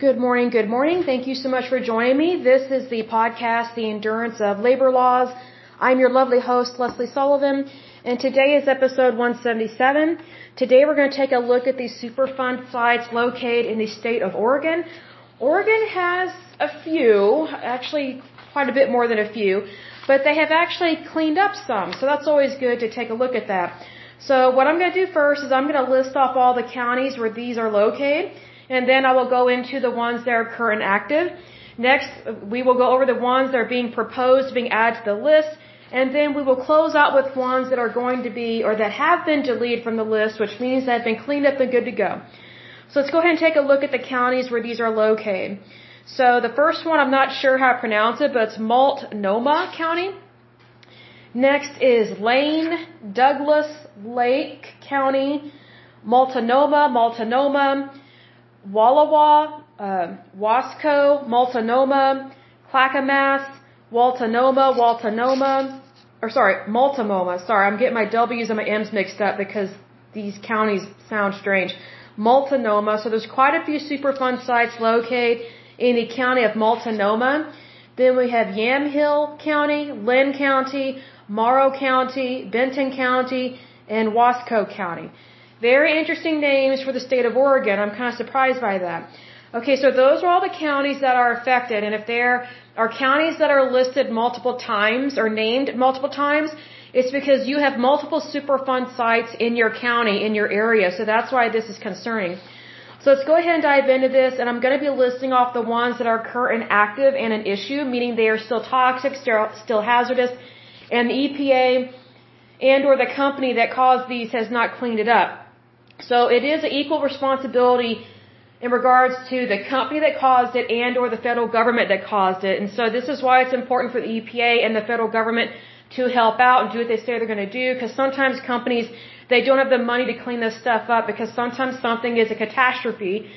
Good morning, good morning. Thank you so much for joining me. This is the podcast, The Endurance of Labor Laws. I'm your lovely host, Lesley Sullivan, and today is episode 177. Today we're going to take a look at these Superfund sites located in the state of Oregon. Oregon has a few, actually quite a bit more than a few, but they have actually cleaned up some, so that's always good to take a look at that. So what I'm going to do first is I'm going to list off all the counties where these are located and then I will go into the ones that are current active. Next, we will go over the ones that are being proposed, being added to the list, and then we will close out with ones that are going to be, or that have been deleted from the list, which means that have been cleaned up and good to go. So let's go ahead and take a look at the counties where these are located. So the first one, I'm not sure how to pronounce it, but it's Multnomah County. Next is Lane, Douglas, Lake County, Multnomah, Multnomah, Wallowa, uh, Wasco, Multnomah, Clackamas, Waltonoma, Waltonoma, or sorry, Multnomah. Sorry, I'm getting my W's and my M's mixed up because these counties sound strange. Multnomah. So there's quite a few Superfund sites located in the county of Multnomah. Then we have Yamhill County, Linn County, Morrow County, Benton County, and Wasco County. Very interesting names for the state of Oregon. I'm kind of surprised by that. Okay, so those are all the counties that are affected, and if there are counties that are listed multiple times or named multiple times, it's because you have multiple Superfund sites in your county, in your area, so that's why this is concerning. So let's go ahead and dive into this, and I'm going to be listing off the ones that are current active and an issue, meaning they are still toxic, still hazardous, and the EPA and or the company that caused these has not cleaned it up. So it is an equal responsibility in regards to the company that caused it and or the federal government that caused it. And so this is why it's important for the EPA and the federal government to help out and do what they say they're going to do because sometimes companies they don't have the money to clean this stuff up because sometimes something is a catastrophe.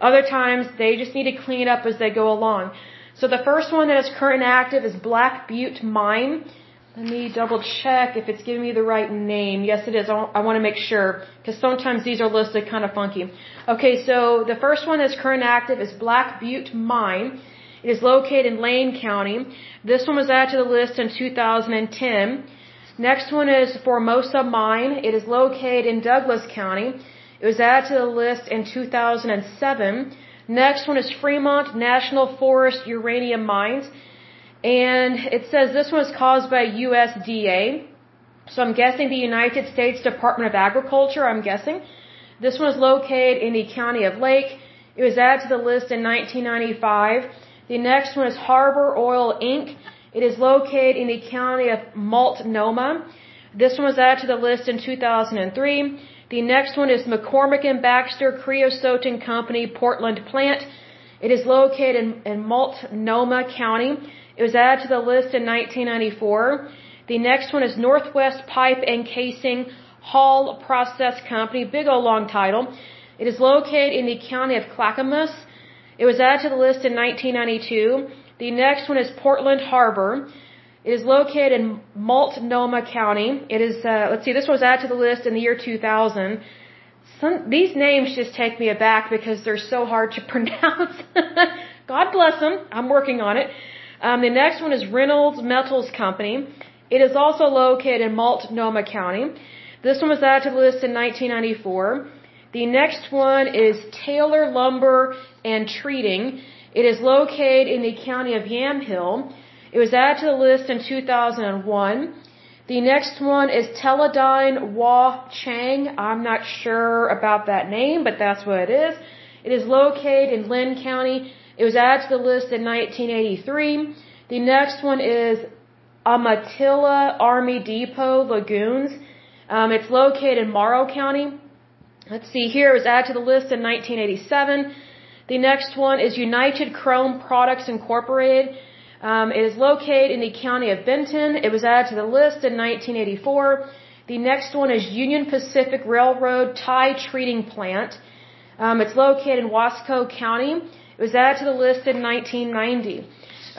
Other times they just need to clean it up as they go along. So the first one that is current and active is Black Butte Mine. Let me double check if it's giving me the right name. Yes, it is. I want to make sure because sometimes these are listed kind of funky. Okay, so the first one that's current active is Black Butte Mine. It is located in Lane County. This one was added to the list in 2010. Next one is Formosa Mine. It is located in Douglas County. It was added to the list in 2007. Next one is Fremont National Forest Uranium Mines. And it says this one was caused by USDA. So I'm guessing the United States Department of Agriculture, I'm guessing. This one was located in the county of Lake. It was added to the list in 1995. The next one is Harbor Oil Inc. It is located in the county of Multnomah. This one was added to the list in 2003. The next one is McCormick and Baxter Creosote and Company Portland plant. It is located in, in Multnomah County. It was added to the list in 1994. The next one is Northwest Pipe and Casing Hall Process Company, big old long title. It is located in the county of Clackamas. It was added to the list in 1992. The next one is Portland Harbor. It is located in Multnomah County. It is, uh, let's see, this was added to the list in the year 2000. Some, these names just take me aback because they're so hard to pronounce. God bless them. I'm working on it. Um, the next one is Reynolds Metals Company. It is also located in Multnomah County. This one was added to the list in 1994. The next one is Taylor Lumber and Treating. It is located in the county of Yamhill. It was added to the list in 2001. The next one is Teledyne Wah Chang. I'm not sure about that name, but that's what it is. It is located in Linn County. It was added to the list in 1983. The next one is Umatilla Army Depot Lagoons. Um, it's located in Morrow County. Let's see here. It was added to the list in 1987. The next one is United Chrome Products Incorporated. Um, it is located in the county of Benton. It was added to the list in 1984. The next one is Union Pacific Railroad Tie Treating Plant. Um, it's located in Wasco County. Was added to the list in 1990.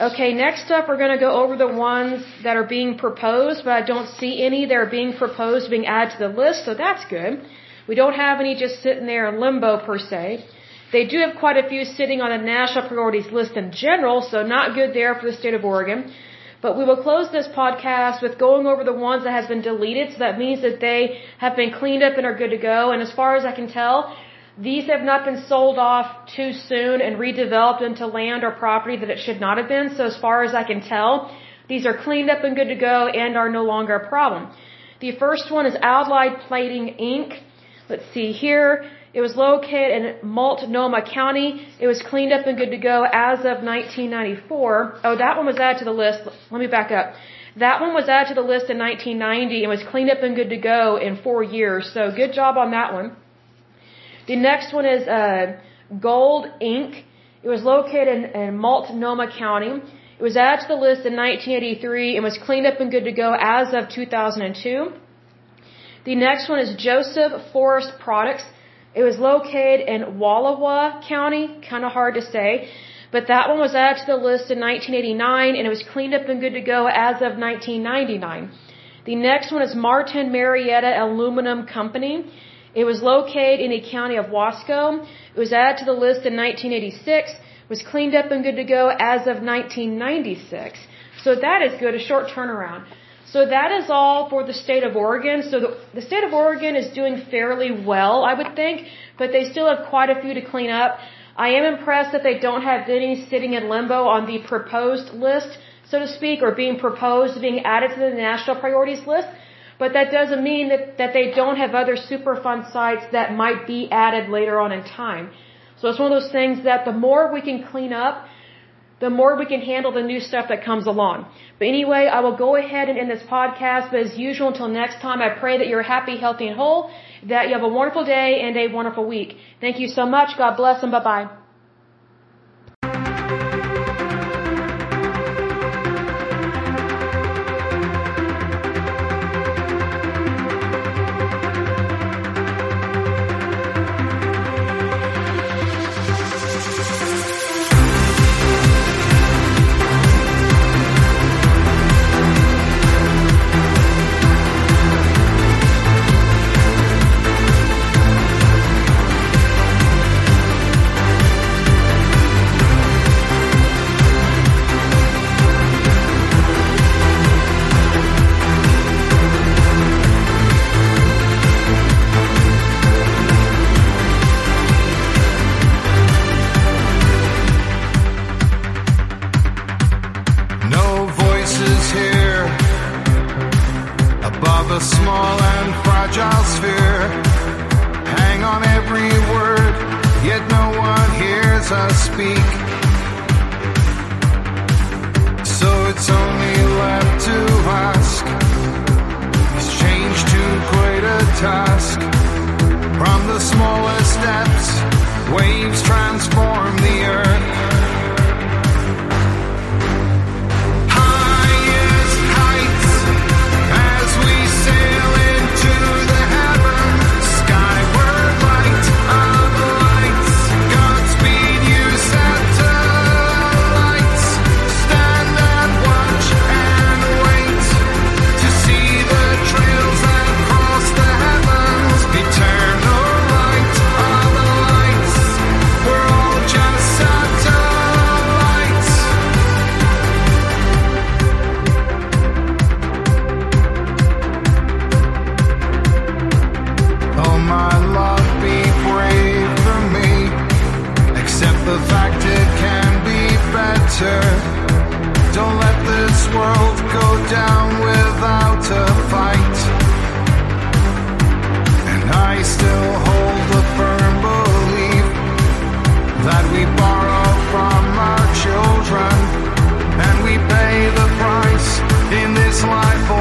Okay, next up we're going to go over the ones that are being proposed, but I don't see any that are being proposed being added to the list, so that's good. We don't have any just sitting there in limbo per se. They do have quite a few sitting on a national priorities list in general, so not good there for the state of Oregon. But we will close this podcast with going over the ones that has been deleted. So that means that they have been cleaned up and are good to go. And as far as I can tell, these have not been sold off too soon and redeveloped into land or property that it should not have been. So as far as I can tell, these are cleaned up and good to go and are no longer a problem. The first one is Allied Plating Inc. Let's see here. It was located in Multnomah County. It was cleaned up and good to go as of 1994. Oh, that one was added to the list. Let me back up. That one was added to the list in 1990 and was cleaned up and good to go in four years. So good job on that one. The next one is uh, Gold Inc. It was located in, in Multnomah County. It was added to the list in 1983 and was cleaned up and good to go as of 2002. The next one is Joseph Forest Products. It was located in Wallowa County, kind of hard to say, but that one was added to the list in 1989 and it was cleaned up and good to go as of 1999. The next one is Martin Marietta Aluminum Company. It was located in the county of Wasco. It was added to the list in 1986, was cleaned up and good to go as of 1996. So that is good, a short turnaround. So that is all for the state of Oregon. So the, the state of Oregon is doing fairly well, I would think, but they still have quite a few to clean up. I am impressed that they don't have any sitting in limbo on the proposed list, so to speak, or being proposed, being added to the national priorities list. But that doesn't mean that, that they don't have other Superfund sites that might be added later on in time. So it's one of those things that the more we can clean up, the more we can handle the new stuff that comes along. But anyway, I will go ahead and end this podcast. But as usual, until next time, I pray that you're happy, healthy, and whole, that you have a wonderful day and a wonderful week. Thank you so much. God bless and bye bye. Life